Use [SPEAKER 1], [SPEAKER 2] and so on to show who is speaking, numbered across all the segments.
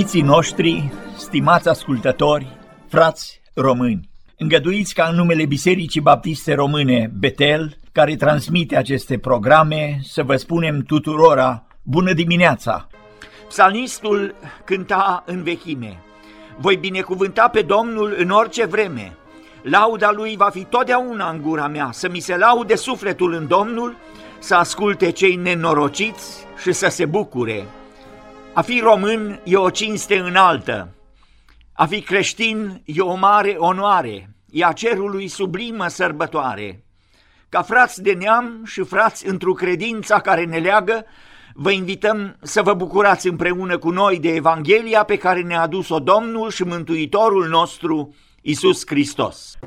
[SPEAKER 1] Mult iubiții noștri, stimați ascultători, frați români, îngăduiți ca în numele Bisericii Baptiste Române, Betel, care transmite aceste programe, să vă spunem tuturora bună dimineața! Psalmistul cânta în vechime, voi binecuvânta pe Domnul în orice vreme, lauda lui va fi totdeauna în gura mea, să mi se laude sufletul în Domnul, să asculte cei nenorociți și să se bucure. A fi român e o cinste înaltă, a fi creștin e o mare onoare, e a cerului sublimă sărbătoare. Ca frați de neam și frați într-o credința care ne leagă, vă invităm să vă bucurați împreună cu noi de Evanghelia pe care ne-a adus-o Domnul și Mântuitorul nostru, Isus Hristos.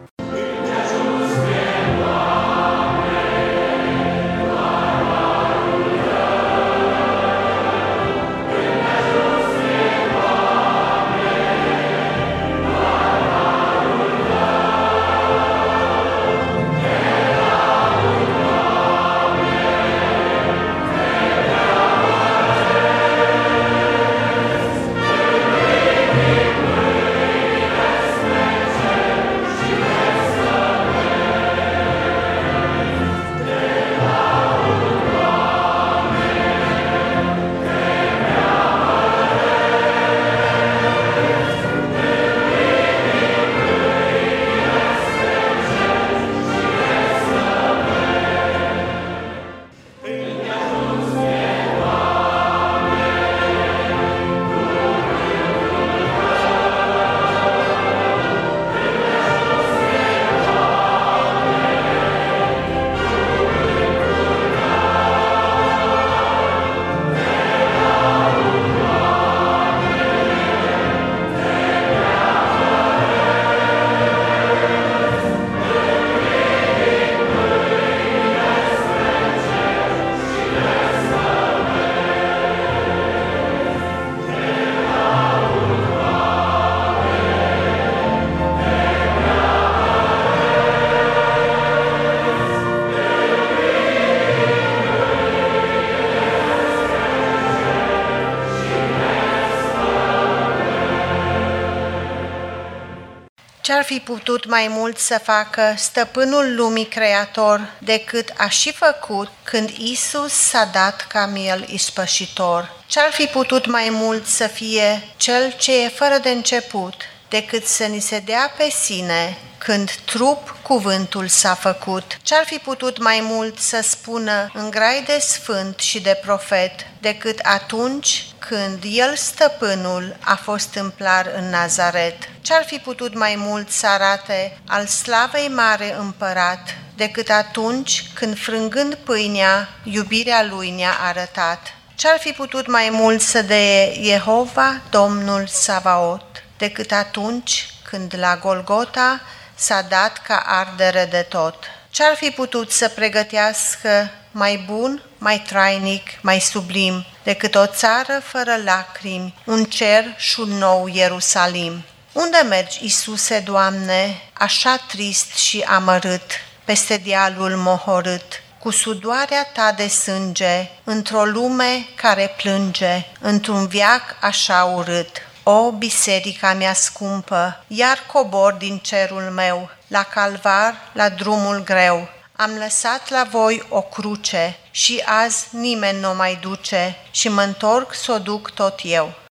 [SPEAKER 2] Ce-ar fi putut mai mult să facă stăpânul lumii creator decât a și făcut când Isus s-a dat ca miel ispășitor? Ce-ar fi putut mai mult să fie cel ce e fără de început decât să ni se dea pe sine când trup cuvântul s-a făcut. Ce-ar fi putut mai mult să spună în grai de sfânt și de profet decât atunci când el, stăpânul, a fost tâmplar în Nazaret? Ce-ar fi putut mai mult să arate al slavei mare împărat decât atunci când, frângând pâinea, iubirea lui ne-a arătat? Ce-ar fi putut mai mult să dee Jehova, Domnul Savaot, decât atunci când la Golgota s-a dat ca ardere de tot. Ce-ar fi putut să pregătească mai bun, mai trainic, mai sublim decât o țară fără lacrimi, un cer și un nou Ierusalim? Unde mergi, Isuse, Doamne, așa trist și amărât, peste dealul mohorât, cu sudoarea ta de sânge, într-o lume care plânge, într-un viac așa urât? O, biserica mea scumpă, iar cobor din cerul meu, la calvar, la drumul greu. Am lăsat la voi o cruce și azi nimeni nu mai duce și mă întorc să o duc tot eu.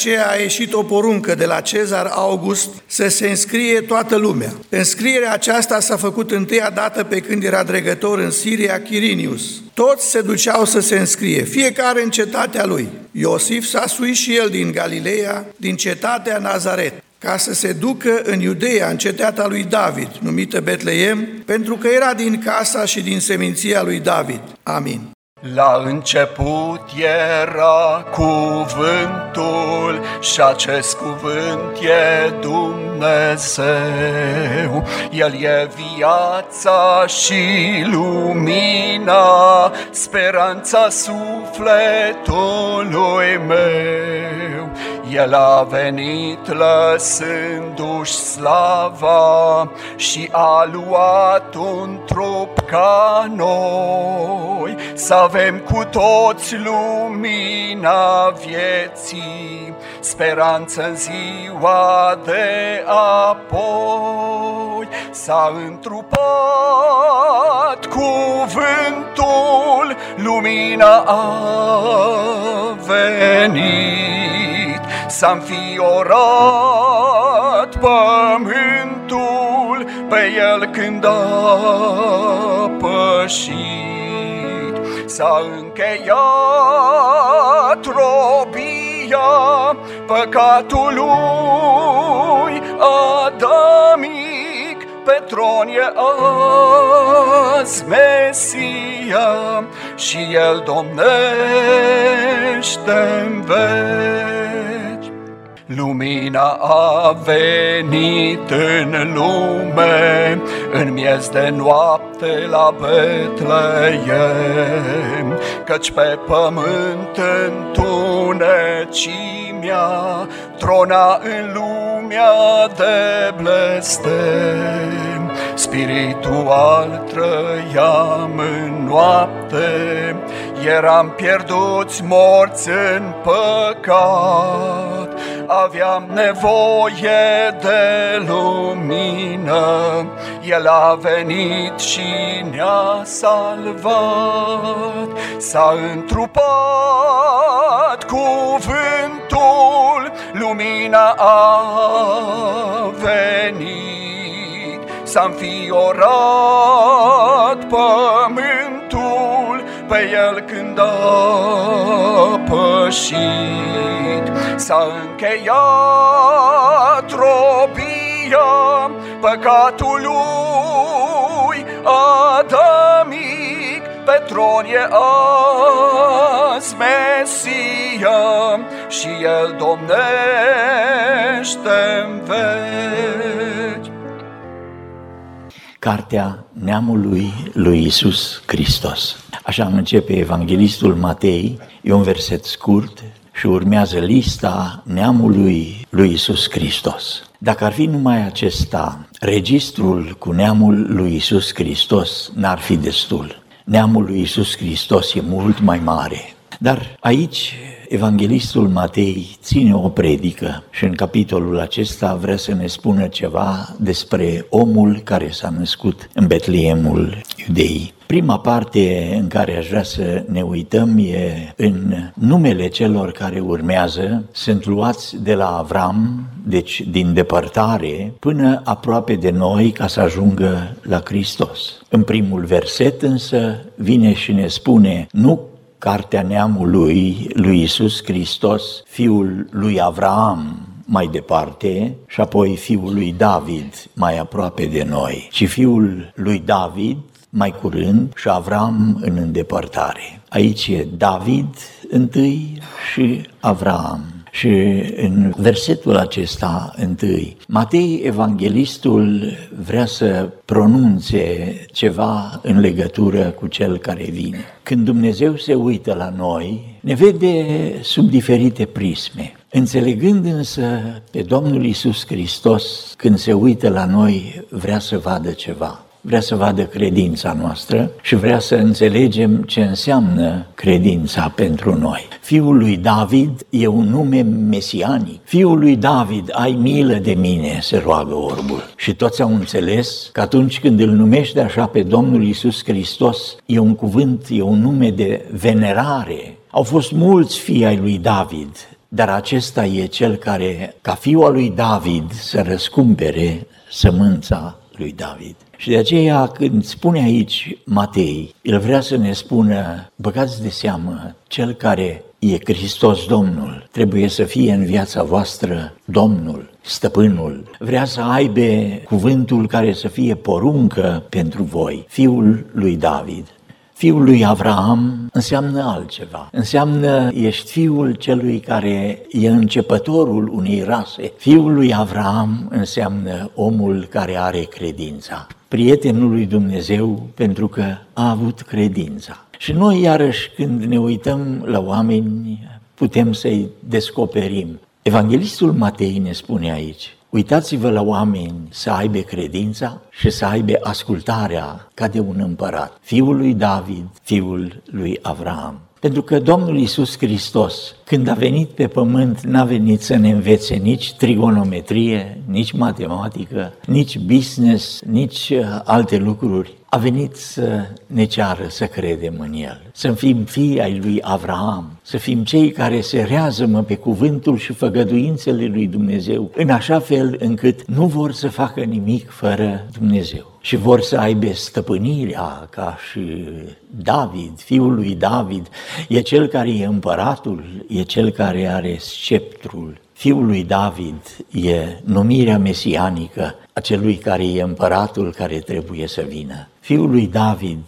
[SPEAKER 3] Aceea a ieșit o poruncă de la Cezar August să se înscrie toată lumea. Înscrierea aceasta s-a făcut întâia dată pe când era dregător în Siria Chirinius. Toți se duceau să se înscrie, fiecare în cetatea lui. Iosif s-a suit și el din Galileea, din cetatea Nazaret ca să se ducă în Iudeea, în cetatea lui David, numită Betleem, pentru că era din casa și din seminția lui David. Amin.
[SPEAKER 4] La început era cuvântul și acest cuvânt e Dumnezeu. El e viața și lumina, speranța sufletului meu. El a venit lăsându-și slava și a luat un trup ca noi. Să avem cu toți lumina vieții, speranță în ziua de apoi. S-a întrupat cuvântul, lumina a venit s-a înfiorat pământul pe el când a pășit. S-a încheiat robia păcatului adamic, pe tron e azi Mesia și El domnește în veci. Lumina a venit în lume, în miez de noapte la Betleem, Căci pe pământ întunecimea trona în lumea de blestem. Spiritual trăiam în noapte, eram pierduți morți în păcat, aveam nevoie de lumină, El a venit și ne-a salvat. S-a întrupat cuvântul, lumina a venit. S-a înfiorat pământul pe el când a pășit. S-a încheiat robia păcatului adamic, pe tron e azi Mesia și El domnește în veci.
[SPEAKER 1] Cartea neamului lui Isus Hristos. Așa începe Evanghelistul Matei, e un verset scurt și urmează lista neamului lui Isus Hristos. Dacă ar fi numai acesta, registrul cu neamul lui Isus Hristos n-ar fi destul. Neamul lui Isus Hristos e mult mai mare. Dar aici Evanghelistul Matei ține o predică și în capitolul acesta vrea să ne spună ceva despre omul care s-a născut în Betleemul Iudeii. Prima parte în care aș vrea să ne uităm e în numele celor care urmează, sunt luați de la Avram, deci din depărtare, până aproape de noi ca să ajungă la Hristos. În primul verset însă vine și ne spune, nu cartea neamului lui Isus Hristos, fiul lui Avram, mai departe și apoi fiul lui David mai aproape de noi, ci fiul lui David mai curând și Avram în îndepărtare. Aici e David întâi și Avram. Și în versetul acesta întâi, Matei Evanghelistul vrea să pronunțe ceva în legătură cu cel care vine. Când Dumnezeu se uită la noi, ne vede sub diferite prisme. Înțelegând însă pe Domnul Isus Hristos, când se uită la noi, vrea să vadă ceva vrea să vadă credința noastră și vrea să înțelegem ce înseamnă credința pentru noi. Fiul lui David e un nume mesianic. Fiul lui David, ai milă de mine, se roagă orbul. Și toți au înțeles că atunci când îl numește așa pe Domnul Isus Hristos, e un cuvânt, e un nume de venerare. Au fost mulți fii ai lui David, dar acesta e cel care, ca fiul al lui David, să răscumpere sămânța lui David. Și de aceea când spune aici Matei, el vrea să ne spună, băgați de seamă, cel care e Hristos Domnul, trebuie să fie în viața voastră Domnul, stăpânul, vrea să aibă cuvântul care să fie poruncă pentru voi, fiul lui David. Fiul lui Avraam înseamnă altceva. Înseamnă ești fiul celui care e începătorul unei rase. Fiul lui Avraam înseamnă omul care are credința. Prietenul lui Dumnezeu pentru că a avut credința. Și noi iarăși când ne uităm la oameni putem să-i descoperim. Evanghelistul Matei ne spune aici, Uitați-vă la oameni să aibă credința și să aibă ascultarea ca de un împărat, fiul lui David, fiul lui Avram. Pentru că Domnul Isus Hristos, când a venit pe pământ, n-a venit să ne învețe nici trigonometrie, nici matematică, nici business, nici uh, alte lucruri. A venit să ne ceară să credem în El, să fim fii ai lui Avraam, să fim cei care se reazămă pe cuvântul și făgăduințele lui Dumnezeu, în așa fel încât nu vor să facă nimic fără Dumnezeu și vor să aibă stăpânirea ca și David, fiul lui David, e cel care e împăratul, e cel care are sceptrul. Fiul lui David e numirea mesianică a celui care e împăratul care trebuie să vină. Fiul lui David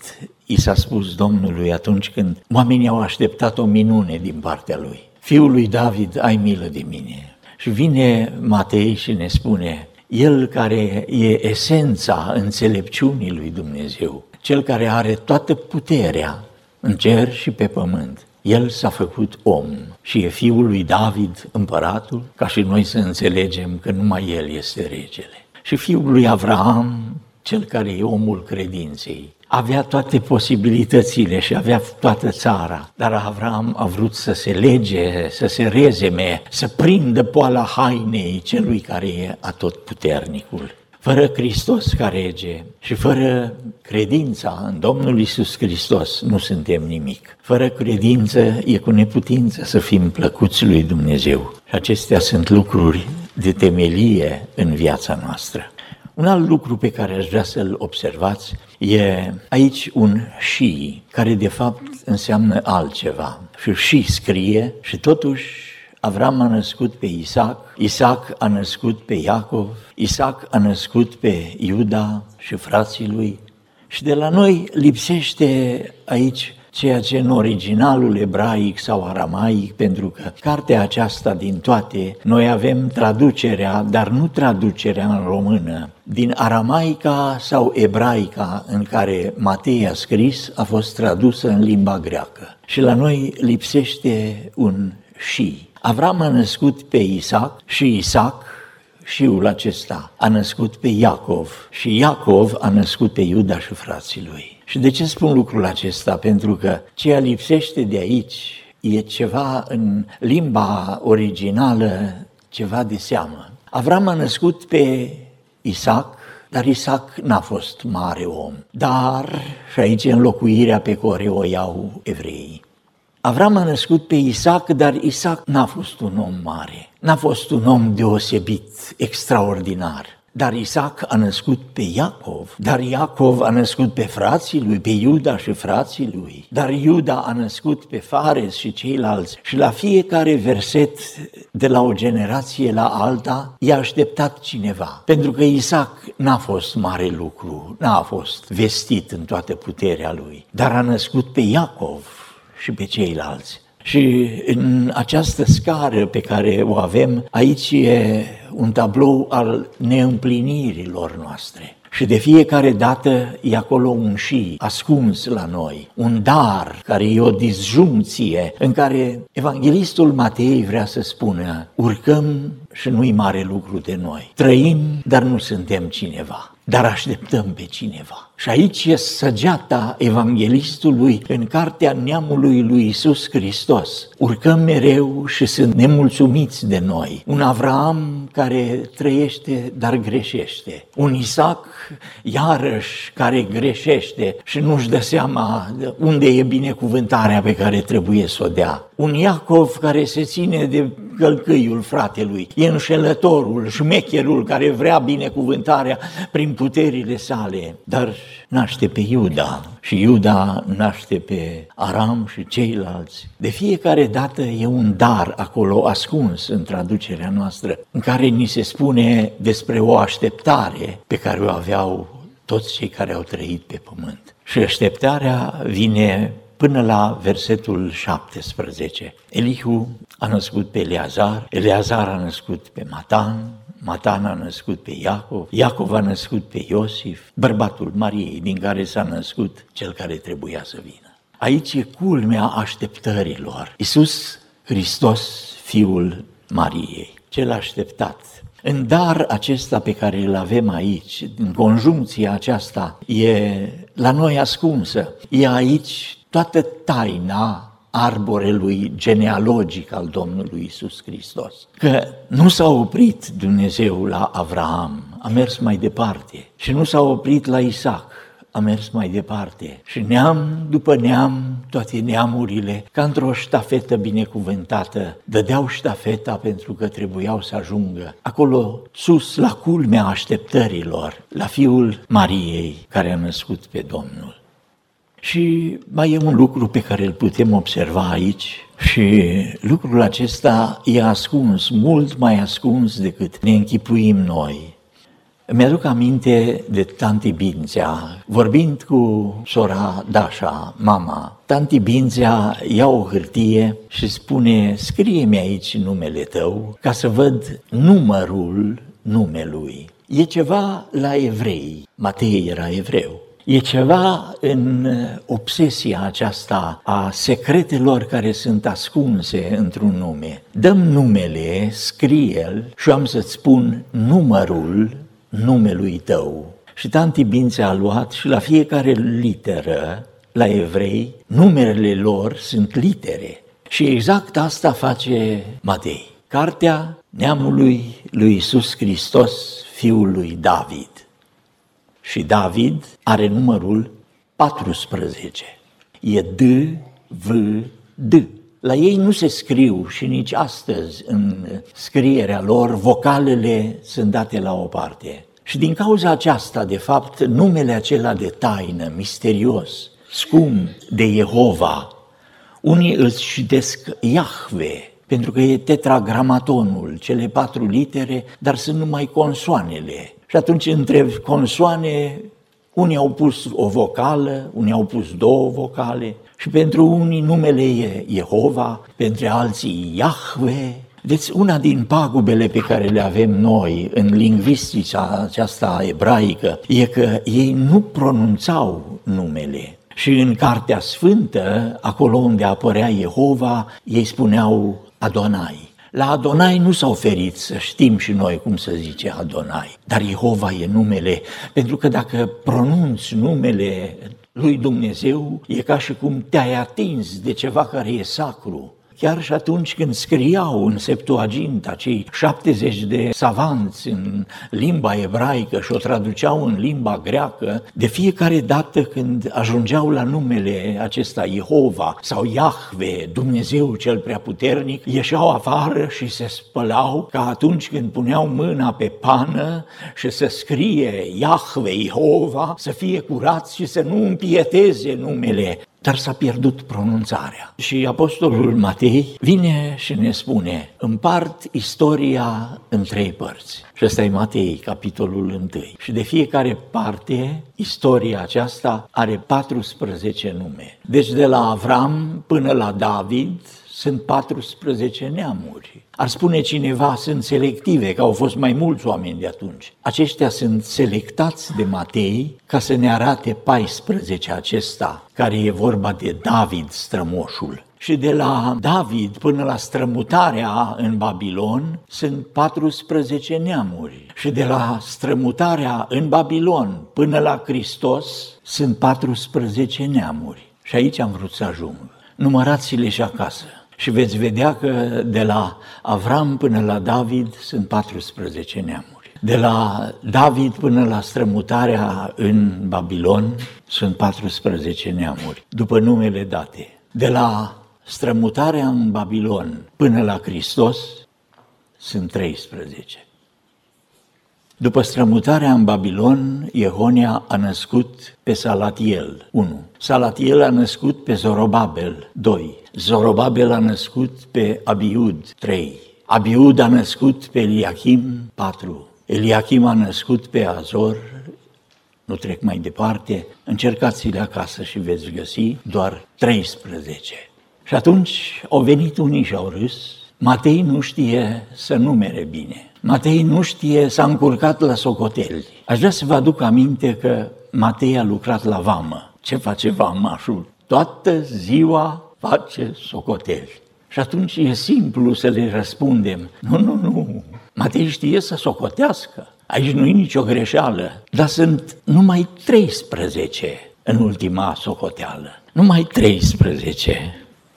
[SPEAKER 1] i s-a spus Domnului atunci când oamenii au așteptat o minune din partea lui. Fiul lui David, ai milă de mine. Și vine Matei și ne spune, el care e esența înțelepciunii lui Dumnezeu, cel care are toată puterea în cer și pe pământ. El s-a făcut om și e fiul lui David, împăratul, ca și noi să înțelegem că numai el este regele. Și fiul lui Avraam, cel care e omul credinței, avea toate posibilitățile și avea toată țara, dar Avram a vrut să se lege, să se rezeme, să prindă poala hainei celui care e atotputernicul. Fără Hristos ca rege și fără credința în Domnul Isus Hristos nu suntem nimic. Fără credință e cu neputință să fim plăcuți lui Dumnezeu. Și acestea sunt lucruri de temelie în viața noastră. Un alt lucru pe care aș vrea să-l observați e aici un și, care de fapt înseamnă altceva. Și și scrie și totuși Avram a născut pe Isaac, Isaac a născut pe Iacov, Isaac a născut pe Iuda și frații lui. Și de la noi lipsește aici ceea ce în originalul ebraic sau aramaic, pentru că cartea aceasta din toate, noi avem traducerea, dar nu traducerea în română, din aramaica sau ebraica în care Matei a scris, a fost tradusă în limba greacă. Și la noi lipsește un și. Avram a născut pe Isaac și Isaac Fiul acesta a născut pe Iacov și Iacov a născut pe Iuda și frații lui. Și de ce spun lucrul acesta? Pentru că ceea lipsește de aici e ceva în limba originală, ceva de seamă. Avram a născut pe Isaac, dar Isaac n-a fost mare om. Dar, și aici înlocuirea pe care o iau evreii, Avram a născut pe Isaac, dar Isaac n-a fost un om mare, n-a fost un om deosebit, extraordinar. Dar Isaac a născut pe Iacov, dar Iacov a născut pe frații lui, pe Iuda și frații lui, dar Iuda a născut pe Fares și ceilalți. Și la fiecare verset de la o generație la alta i-a așteptat cineva. Pentru că Isaac n-a fost mare lucru, n-a fost vestit în toată puterea lui, dar a născut pe Iacov, și pe ceilalți. Și în această scară pe care o avem, aici e un tablou al neîmplinirilor noastre. Și de fiecare dată e acolo un și ascuns la noi, un dar care e o disjuncție în care evanghelistul Matei vrea să spună urcăm și nu-i mare lucru de noi. Trăim, dar nu suntem cineva, dar așteptăm pe cineva. Și aici e săgeata evanghelistului în cartea neamului lui Isus Hristos. Urcăm mereu și sunt nemulțumiți de noi. Un Avraam care trăiește, dar greșește. Un Isaac, iarăși, care greșește și nu-și dă seama unde e binecuvântarea pe care trebuie să o dea. un Iacov care se ține de călcâiul fratelui, e înșelătorul, șmecherul care vrea binecuvântarea prin puterile sale, dar naște pe Iuda și Iuda naște pe Aram și ceilalți. De fiecare dată e un dar acolo ascuns în traducerea noastră, în care ni se spune despre o așteptare pe care o aveau toți cei care au trăit pe pământ. Și așteptarea vine până la versetul 17. Elihu a născut pe Eleazar, Eleazar a născut pe Matan, Matan a născut pe Iacov, Iacov a născut pe Iosif, bărbatul Mariei, din care s-a născut cel care trebuia să vină. Aici e culmea așteptărilor. Iisus Hristos, Fiul Mariei, cel așteptat, în dar acesta pe care îl avem aici, în conjuncția aceasta, e la noi ascunsă. E aici toată taina arborelui genealogic al Domnului Isus Hristos. Că nu s-a oprit Dumnezeu la Avraam, a mers mai departe și nu s-a oprit la Isaac, a mers mai departe și neam după neam, toate neamurile, ca într-o ștafetă binecuvântată, dădeau ștafeta pentru că trebuiau să ajungă acolo sus, la culmea așteptărilor, la fiul Mariei care a născut pe Domnul. Și mai e un lucru pe care îl putem observa aici și lucrul acesta e ascuns, mult mai ascuns decât ne închipuim noi. Mi-aduc aminte de tanti Bințea, vorbind cu sora Dașa, mama. Tanti Bințea ia o hârtie și spune, scrie-mi aici numele tău ca să văd numărul numelui. E ceva la evrei, Matei era evreu. E ceva în obsesia aceasta a secretelor care sunt ascunse într-un nume. Dăm numele, scrie-l și am să-ți spun numărul numelui tău. Și tanti Bințe a luat și la fiecare literă, la evrei, numerele lor sunt litere. Și exact asta face Matei. Cartea neamului lui Isus Hristos, fiul lui David. Și David are numărul 14. E D, V, D. La ei nu se scriu și nici astăzi în scrierea lor vocalele sunt date la o parte. Și din cauza aceasta, de fapt, numele acela de taină, misterios, scump de Jehova, unii îl citesc Iahve, pentru că e tetragramatonul, cele patru litere, dar sunt numai consoanele. Și atunci între consoane, unii au pus o vocală, unii au pus două vocale și pentru unii numele e Jehova, pentru alții Iahve. Deci una din pagubele pe care le avem noi în lingvistica aceasta ebraică e că ei nu pronunțau numele. Și în Cartea Sfântă, acolo unde apărea Jehova, ei spuneau Adonai. La Adonai nu s-a oferit să știm și noi cum să zice Adonai, dar Jehova e numele, pentru că dacă pronunți numele lui Dumnezeu, e ca și cum te-ai atins de ceva care e sacru. Chiar și atunci când scriau în Septuaginta cei 70 de savanți în limba ebraică și o traduceau în limba greacă, de fiecare dată când ajungeau la numele acesta Jehova sau Iahve, Dumnezeu cel preaputernic, ieșeau afară și se spălau ca atunci când puneau mâna pe pană și să scrie Iahve, Jehova, să fie curați și să nu împieteze numele dar s-a pierdut pronunțarea. Și Apostolul Matei vine și ne spune, împart istoria în trei părți. Și ăsta e Matei, capitolul 1. Și de fiecare parte, istoria aceasta are 14 nume. Deci de la Avram până la David sunt 14 neamuri. Ar spune cineva, sunt selective, că au fost mai mulți oameni de atunci. Aceștia sunt selectați de Matei ca să ne arate 14 acesta, care e vorba de David, strămoșul. Și de la David până la strămutarea în Babilon sunt 14 neamuri. Și de la strămutarea în Babilon până la Hristos sunt 14 neamuri. Și aici am vrut să ajung. Numărați-le și acasă și veți vedea că de la Avram până la David sunt 14 neamuri. De la David până la strămutarea în Babilon sunt 14 neamuri, după numele date. De la strămutarea în Babilon până la Hristos sunt 13. După strămutarea în Babilon, Iehonia a născut pe Salatiel, 1. Salatiel a născut pe Zorobabel, 2. Zorobabel a născut pe Abiud, 3. Abiud a născut pe Eliachim, 4. Eliachim a născut pe Azor, nu trec mai departe, încercați-le acasă și veți găsi doar 13. Și atunci au venit unii și au râs, Matei nu știe să numere bine. Matei nu știe, s-a încurcat la socoteli. Aș vrea să vă aduc aminte că Matei a lucrat la vamă. Ce face vamașul? Toată ziua face socoteli. Și atunci e simplu să le răspundem. Nu, nu, nu. Matei știe să socotească. Aici nu e nicio greșeală. Dar sunt numai 13 în ultima socoteală. Numai 13.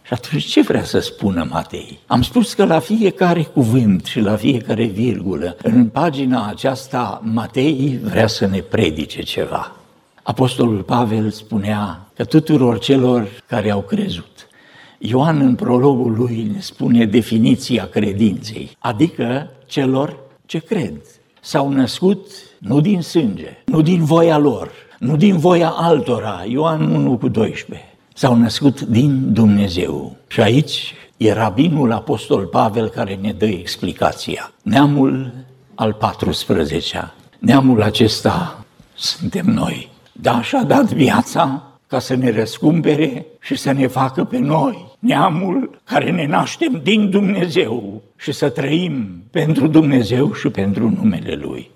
[SPEAKER 1] Și atunci ce vrea să spună Matei? Am spus că la fiecare cuvânt și la fiecare virgulă, în pagina aceasta, Matei vrea să ne predice ceva. Apostolul Pavel spunea că tuturor celor care au crezut, Ioan în prologul lui ne spune definiția credinței, adică celor ce cred. S-au născut nu din sânge, nu din voia lor, nu din voia altora, Ioan 1 cu 12, s-au născut din Dumnezeu. Și aici e rabinul apostol Pavel care ne dă explicația. Neamul al 14-a, neamul acesta suntem noi. Da, și-a dat viața ca să ne răscumpere și să ne facă pe noi, neamul care ne naștem din Dumnezeu și să trăim pentru Dumnezeu și pentru numele Lui.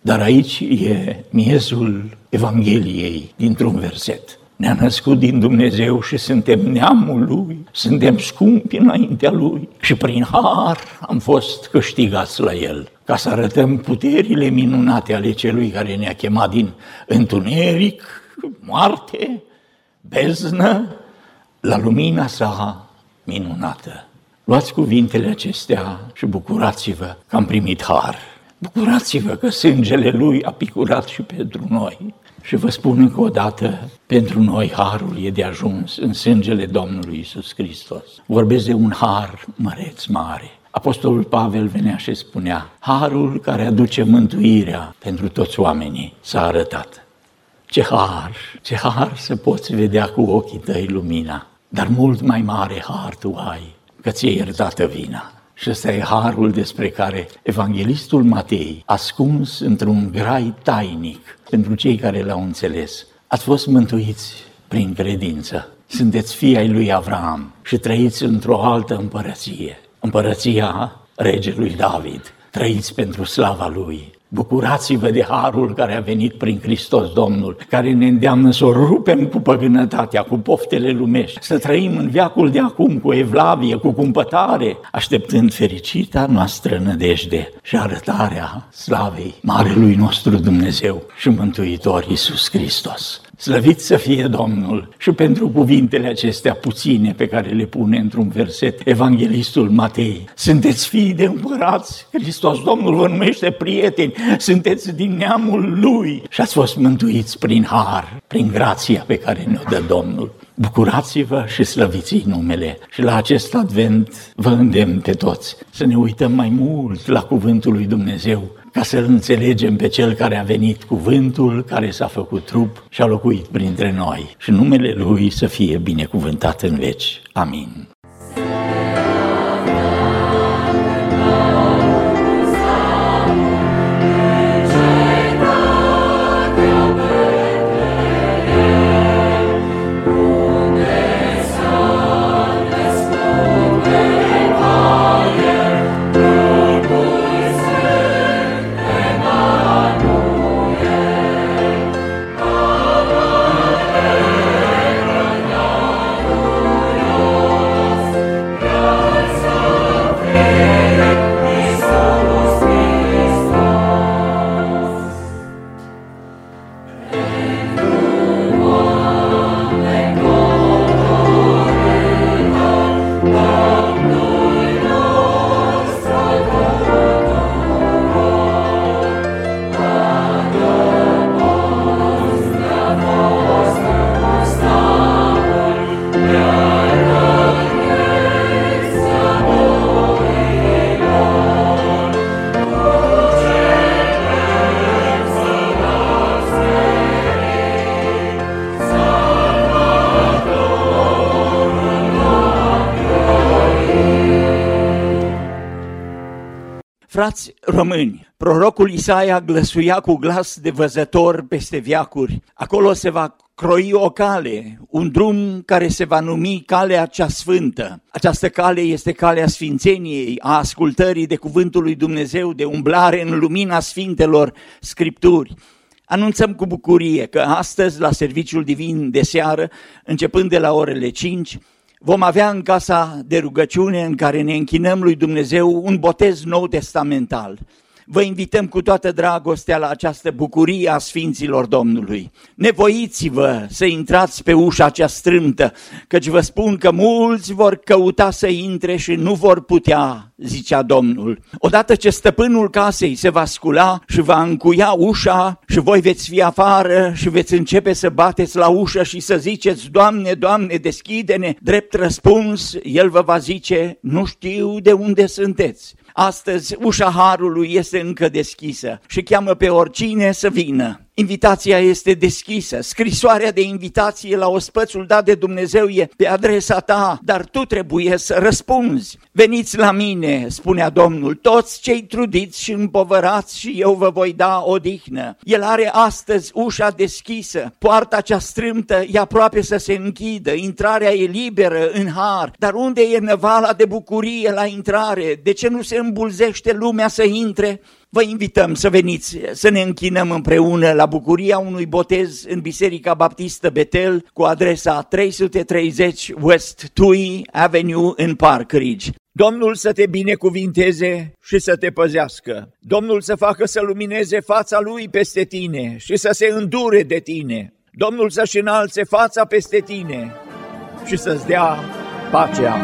[SPEAKER 1] Dar aici e miezul Evangheliei dintr-un verset ne-a născut din Dumnezeu și suntem neamul Lui, suntem scumpi înaintea Lui și prin har am fost câștigați la El, ca să arătăm puterile minunate ale Celui care ne-a chemat din întuneric, moarte, beznă, la lumina sa minunată. Luați cuvintele acestea și bucurați-vă că am primit har. Bucurați-vă că sângele Lui a picurat și pentru noi. Și vă spun încă o dată, pentru noi harul e de ajuns în sângele Domnului Isus Hristos. Vorbesc de un har măreț mare. Apostolul Pavel venea și spunea, harul care aduce mântuirea pentru toți oamenii s-a arătat. Ce har, ce har să poți vedea cu ochii tăi lumina, dar mult mai mare har tu ai, că ți-e iertată vina. Și ăsta e harul despre care evanghelistul Matei, ascuns într-un grai tainic, pentru cei care l-au înțeles, ați fost mântuiți prin credință. Sunteți fii ai lui Avram și trăiți într-o altă împărăție, împărăția regelui David. Trăiți pentru slava lui, Bucurați-vă de harul care a venit prin Hristos Domnul, care ne îndeamnă să o rupem cu păgânătatea, cu poftele lumești, să trăim în viacul de acum cu evlavie, cu cumpătare, așteptând fericita noastră nădejde și arătarea slavei Marelui nostru Dumnezeu și Mântuitor Iisus Hristos. Slăvit să fie Domnul. Și pentru cuvintele acestea puține pe care le pune într-un verset Evanghelistul Matei. Sunteți fii de împărați, Hristos Domnul vă numește prieteni, sunteți din neamul Lui. Și ați fost mântuiți prin har, prin grația pe care ne-o dă Domnul. Bucurați-vă și slăviți numele. Și la acest advent vă îndemn pe toți să ne uităm mai mult la cuvântul lui Dumnezeu ca să-L înțelegem pe Cel care a venit cuvântul, care s-a făcut trup și a locuit printre noi. Și numele Lui să fie binecuvântat în veci. Amin. Frați români, prorocul Isaia glăsuia cu glas de văzător peste viacuri. Acolo se va croi o cale, un drum care se va numi calea cea sfântă. Această cale este calea sfințeniei, a ascultării de cuvântul lui Dumnezeu, de umblare în lumina sfintelor scripturi. Anunțăm cu bucurie că astăzi, la serviciul divin de seară, începând de la orele 5, vom avea în casa de rugăciune în care ne închinăm lui Dumnezeu un botez nou testamental. Vă invităm cu toată dragostea la această bucurie a Sfinților Domnului. Nevoiți-vă să intrați pe ușa acea strâmtă, căci vă spun că mulți vor căuta să intre și nu vor putea, zicea Domnul. Odată ce stăpânul casei se va scula și va încuia ușa și voi veți fi afară și veți începe să bateți la ușă și să ziceți, Doamne, Doamne, deschide-ne, drept răspuns, El vă va zice, nu știu de unde sunteți. Astăzi ușa Harului este încă deschisă și cheamă pe oricine să vină. Invitația este deschisă, scrisoarea de invitație la ospățul dat de Dumnezeu e pe adresa ta, dar tu trebuie să răspunzi. Veniți la mine, spunea Domnul, toți cei trudiți și împovărați și eu vă voi da odihnă. El are astăzi ușa deschisă, poarta cea strâmtă e aproape să se închidă, intrarea e liberă în har, dar unde e năvala de bucurie la intrare? De ce nu se îmbulzește lumea să intre? Vă invităm să veniți, să ne închinăm împreună la bucuria unui botez în Biserica Baptistă Betel cu adresa 330 West Tui Avenue în Park Ridge. Domnul să te binecuvinteze și să te păzească. Domnul să facă să lumineze fața Lui peste tine și să se îndure de tine. Domnul să-și înalțe fața peste tine și să-ți dea pacea.